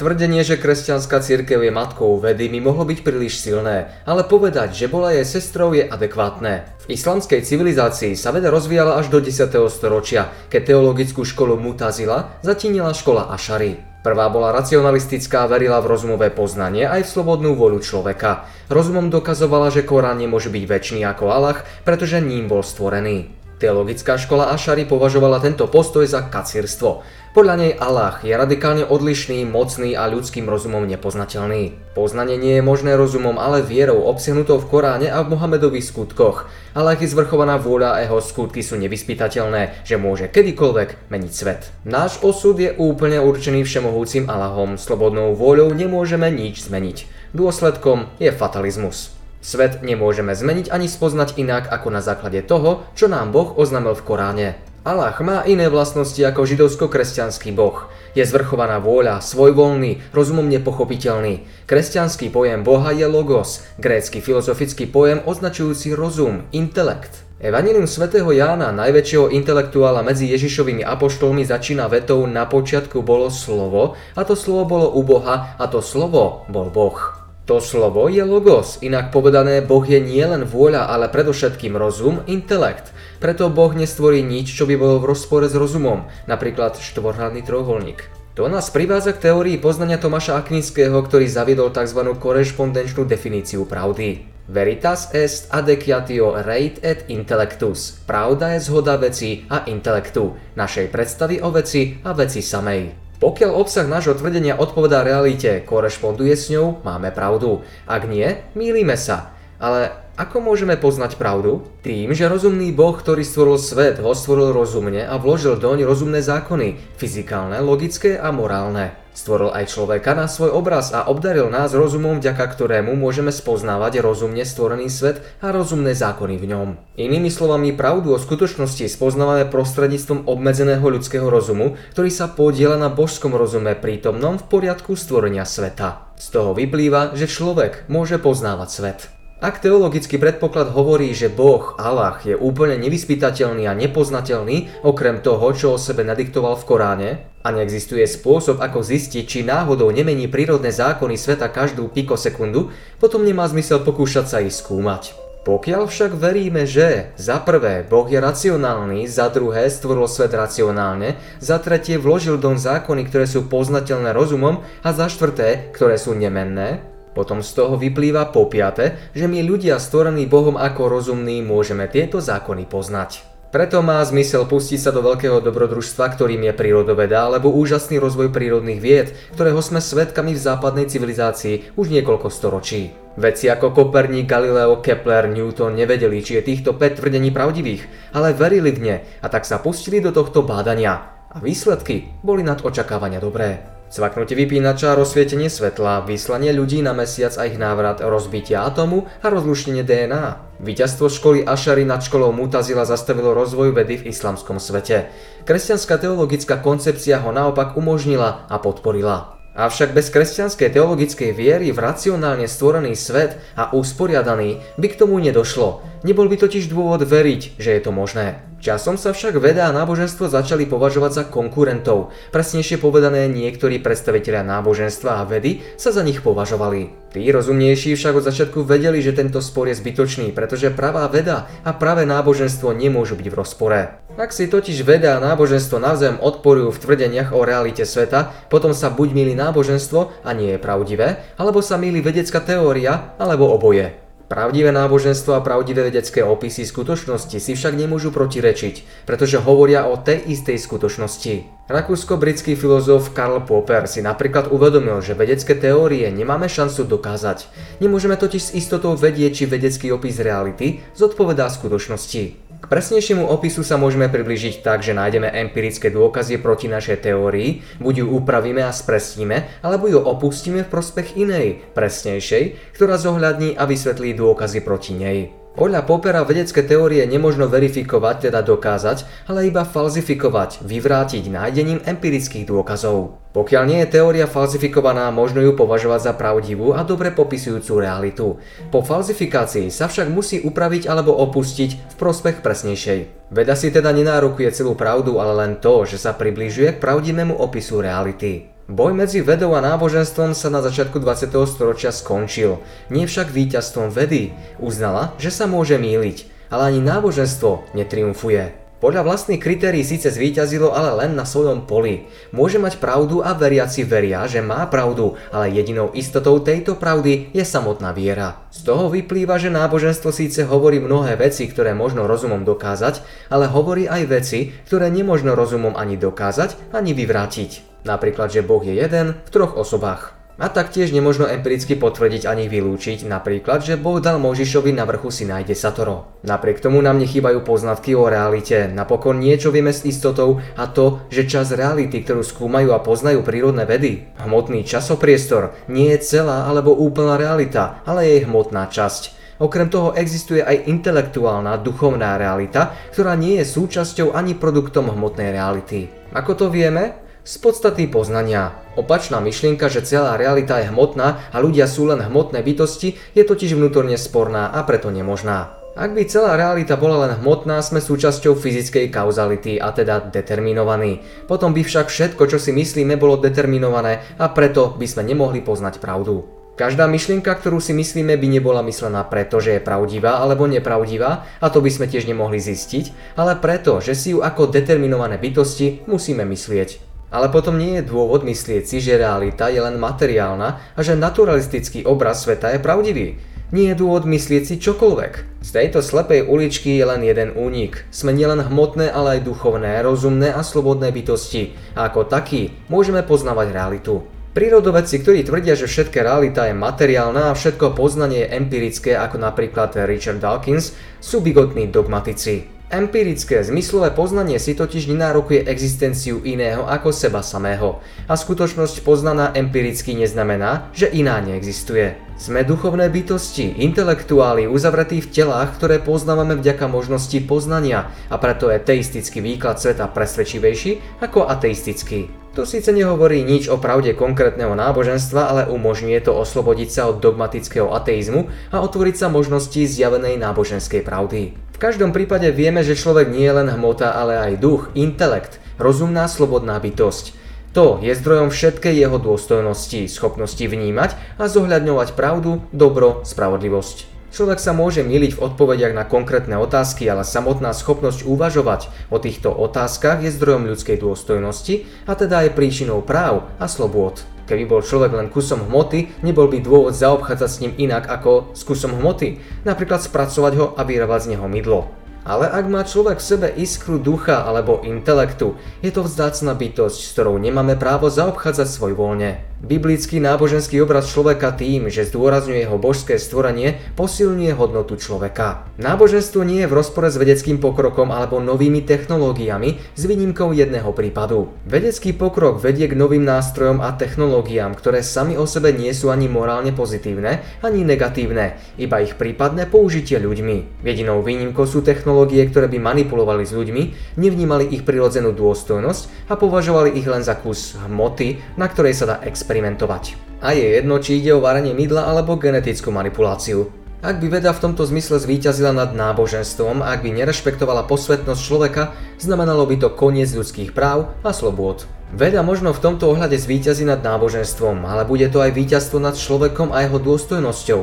Tvrdenie, že kresťanská církev je matkou vedy mi mohlo byť príliš silné, ale povedať, že bola jej sestrou je adekvátne. V islamskej civilizácii sa veda rozvíjala až do 10. storočia, keď teologickú školu Mutazila zatínila škola Ašary. Prvá bola racionalistická a verila v rozumové poznanie aj v slobodnú voľu človeka. Rozumom dokazovala, že Korán nemôže byť väčší ako Allah, pretože ním bol stvorený. Teologická škola Ašary považovala tento postoj za kacírstvo. Podľa nej Allah je radikálne odlišný, mocný a ľudským rozumom nepoznateľný. Poznanie nie je možné rozumom, ale vierou obsiahnutou v Koráne a v Mohamedových skutkoch. Allah je zvrchovaná vôľa a jeho skutky sú nevyspytateľné, že môže kedykoľvek meniť svet. Náš osud je úplne určený všemohúcim Allahom, slobodnou vôľou nemôžeme nič zmeniť. Dôsledkom je fatalizmus. Svet nemôžeme zmeniť ani spoznať inak ako na základe toho, čo nám Boh oznámil v Koráne. Allah má iné vlastnosti ako židovsko-kresťanský boh. Je zvrchovaná vôľa, svojvoľný, rozumom nepochopiteľný. Kresťanský pojem boha je logos, grécky filozofický pojem označujúci rozum, intelekt. Evangelium svätého Jána, najväčšieho intelektuála medzi Ježišovými apoštolmi, začína vetou na počiatku bolo slovo, a to slovo bolo u Boha, a to slovo bol Boh. To slovo je logos, inak povedané, Boh je nielen vôľa, ale predovšetkým rozum, intelekt. Preto Boh nestvorí nič, čo by bolo v rozpore s rozumom, napríklad štvorhľadný trojuholník. To nás privádza k teórii poznania Tomáša Akvinského, ktorý zaviedol tzv. korešpondenčnú definíciu pravdy. Veritas est adeciatio reit et intellectus. Pravda je zhoda veci a intelektu, našej predstavy o veci a veci samej. Pokiaľ obsah nášho tvrdenia odpovedá realite, korešponduje s ňou, máme pravdu. Ak nie, mýlime sa. Ale ako môžeme poznať pravdu? Tým, že rozumný Boh, ktorý stvoril svet, ho stvoril rozumne a vložil doň rozumné zákony, fyzikálne, logické a morálne. Stvoril aj človeka na svoj obraz a obdaril nás rozumom, vďaka ktorému môžeme spoznávať rozumne stvorený svet a rozumné zákony v ňom. Inými slovami, pravdu o skutočnosti spoznávame prostredníctvom obmedzeného ľudského rozumu, ktorý sa podiela na božskom rozume prítomnom v poriadku stvorenia sveta. Z toho vyplýva, že človek môže poznávať svet. Ak teologický predpoklad hovorí, že Boh, Allah, je úplne nevyspytateľný a nepoznateľný, okrem toho, čo o sebe nadiktoval v Koráne, a neexistuje spôsob, ako zistiť, či náhodou nemení prírodné zákony sveta každú pikosekundu, potom nemá zmysel pokúšať sa ich skúmať. Pokiaľ však veríme, že za prvé Boh je racionálny, za druhé stvoril svet racionálne, za tretie vložil dom zákony, ktoré sú poznateľné rozumom a za štvrté, ktoré sú nemenné, potom z toho vyplýva po piate, že my ľudia stvorení Bohom ako rozumní môžeme tieto zákony poznať. Preto má zmysel pustiť sa do veľkého dobrodružstva, ktorým je prírodoveda alebo úžasný rozvoj prírodných vied, ktorého sme svetkami v západnej civilizácii už niekoľko storočí. Vedci ako Koperník, Galileo, Kepler, Newton nevedeli, či je týchto 5 tvrdení pravdivých, ale verili v ne a tak sa pustili do tohto bádania. A výsledky boli nad očakávania dobré. Cvaknutie vypínača, rozsvietenie svetla, vyslanie ľudí na mesiac a ich návrat, rozbitie atomu a rozluštenie DNA. Výťazstvo školy Ašary nad školou Mutazila zastavilo rozvoj vedy v islamskom svete. Kresťanská teologická koncepcia ho naopak umožnila a podporila. Avšak bez kresťanskej teologickej viery v racionálne stvorený svet a usporiadaný by k tomu nedošlo. Nebol by totiž dôvod veriť, že je to možné. Časom sa však veda a náboženstvo začali považovať za konkurentov. Presnejšie povedané, niektorí predstavitelia náboženstva a vedy sa za nich považovali. Tí rozumnejší však od začiatku vedeli, že tento spor je zbytočný, pretože pravá veda a pravé náboženstvo nemôžu byť v rozpore. Ak si totiž veda a náboženstvo navzájom odporujú v tvrdeniach o realite sveta, potom sa buď milí náboženstvo a nie je pravdivé, alebo sa milí vedecká teória, alebo oboje. Pravdivé náboženstvo a pravdivé vedecké opisy skutočnosti si však nemôžu protirečiť, pretože hovoria o tej istej skutočnosti. Rakúsko-britský filozof Karl Popper si napríklad uvedomil, že vedecké teórie nemáme šancu dokázať. Nemôžeme totiž s istotou vedieť, či vedecký opis reality zodpovedá skutočnosti. Presnejšiemu opisu sa môžeme približiť tak, že nájdeme empirické dôkazy proti našej teórii, buď ju upravíme a spresníme, alebo ju opustíme v prospech inej, presnejšej, ktorá zohľadní a vysvetlí dôkazy proti nej. Podľa Popera vedecké teórie nemožno verifikovať, teda dokázať, ale iba falzifikovať, vyvrátiť nájdením empirických dôkazov. Pokiaľ nie je teória falzifikovaná, možno ju považovať za pravdivú a dobre popisujúcu realitu. Po falzifikácii sa však musí upraviť alebo opustiť v prospech presnejšej. Veda si teda nenárokuje celú pravdu, ale len to, že sa približuje k pravdivému opisu reality. Boj medzi vedou a náboženstvom sa na začiatku 20. storočia skončil. Nie však víťazstvom vedy. Uznala, že sa môže míliť, ale ani náboženstvo netriumfuje. Podľa vlastných kritérií síce zvíťazilo, ale len na svojom poli. Môže mať pravdu a veriaci veria, že má pravdu, ale jedinou istotou tejto pravdy je samotná viera. Z toho vyplýva, že náboženstvo síce hovorí mnohé veci, ktoré možno rozumom dokázať, ale hovorí aj veci, ktoré nemožno rozumom ani dokázať, ani vyvrátiť. Napríklad, že Boh je jeden v troch osobách. A taktiež nemožno empiricky potvrdiť ani vylúčiť, napríklad, že Boh dal Možišovi na vrchu si nájde Satoro. Napriek tomu nám nechýbajú poznatky o realite, napokon niečo vieme s istotou a to, že čas reality, ktorú skúmajú a poznajú prírodné vedy, hmotný časopriestor, nie je celá alebo úplná realita, ale je hmotná časť. Okrem toho existuje aj intelektuálna, duchovná realita, ktorá nie je súčasťou ani produktom hmotnej reality. Ako to vieme? Z podstaty poznania. Opačná myšlienka, že celá realita je hmotná a ľudia sú len hmotné bytosti, je totiž vnútorne sporná a preto nemožná. Ak by celá realita bola len hmotná, sme súčasťou fyzickej kauzality a teda determinovaní. Potom by však všetko, čo si myslíme, bolo determinované a preto by sme nemohli poznať pravdu. Každá myšlienka, ktorú si myslíme, by nebola myslená preto, že je pravdivá alebo nepravdivá, a to by sme tiež nemohli zistiť, ale preto, že si ju ako determinované bytosti musíme myslieť. Ale potom nie je dôvod myslieť si, že realita je len materiálna a že naturalistický obraz sveta je pravdivý. Nie je dôvod myslieť si čokoľvek. Z tejto slepej uličky je len jeden únik. Sme nielen hmotné, ale aj duchovné, rozumné a slobodné bytosti. A ako takí môžeme poznávať realitu. Prírodovedci, ktorí tvrdia, že všetká realita je materiálna a všetko poznanie je empirické, ako napríklad Richard Dawkins, sú bigotní dogmatici. Empirické zmyslové poznanie si totiž nenárokuje existenciu iného ako seba samého a skutočnosť poznaná empiricky neznamená, že iná neexistuje. Sme duchovné bytosti, intelektuáli uzavretí v telách, ktoré poznávame vďaka možnosti poznania a preto je teistický výklad sveta presvedčivejší ako ateistický. To síce nehovorí nič o pravde konkrétneho náboženstva, ale umožňuje to oslobodiť sa od dogmatického ateizmu a otvoriť sa možnosti zjavenej náboženskej pravdy. V každom prípade vieme, že človek nie je len hmota, ale aj duch, intelekt, rozumná slobodná bytosť. To je zdrojom všetkej jeho dôstojnosti, schopnosti vnímať a zohľadňovať pravdu, dobro, spravodlivosť. Človek sa môže miliť v odpovediach na konkrétne otázky, ale samotná schopnosť uvažovať o týchto otázkach je zdrojom ľudskej dôstojnosti a teda aj príčinou práv a slobôd. Keby bol človek len kusom hmoty, nebol by dôvod zaobchádzať s ním inak ako s kusom hmoty, napríklad spracovať ho a vyrábať z neho mydlo. Ale ak má človek v sebe iskru ducha alebo intelektu, je to vzácna bytosť, s ktorou nemáme právo zaobchádzať svoj voľne. Biblický náboženský obraz človeka tým, že zdôrazňuje jeho božské stvorenie, posilňuje hodnotu človeka. Náboženstvo nie je v rozpore s vedeckým pokrokom alebo novými technológiami s výnimkou jedného prípadu. Vedecký pokrok vedie k novým nástrojom a technológiám, ktoré sami o sebe nie sú ani morálne pozitívne, ani negatívne, iba ich prípadné použitie ľuďmi. Jedinou výnimkou sú technológie, ktoré by manipulovali s ľuďmi, nevnímali ich prirodzenú dôstojnosť a považovali ich len za kus hmoty, na ktorej sa dá experimentovať. A je jedno, či ide o varenie mydla alebo genetickú manipuláciu. Ak by veda v tomto zmysle zvíťazila nad náboženstvom, ak by nerešpektovala posvetnosť človeka, znamenalo by to koniec ľudských práv a slobôd. Veda možno v tomto ohľade zvíťazí nad náboženstvom, ale bude to aj víťazstvo nad človekom a jeho dôstojnosťou.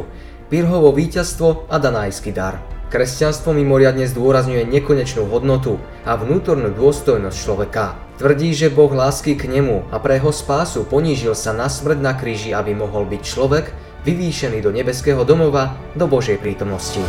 Pirhovo víťazstvo a danajský dar. Kresťanstvo mimoriadne zdôrazňuje nekonečnú hodnotu a vnútornú dôstojnosť človeka. Tvrdí, že Boh lásky k nemu a pre jeho spásu ponížil sa na smrť na kríži, aby mohol byť človek vyvýšený do nebeského domova, do Božej prítomnosti.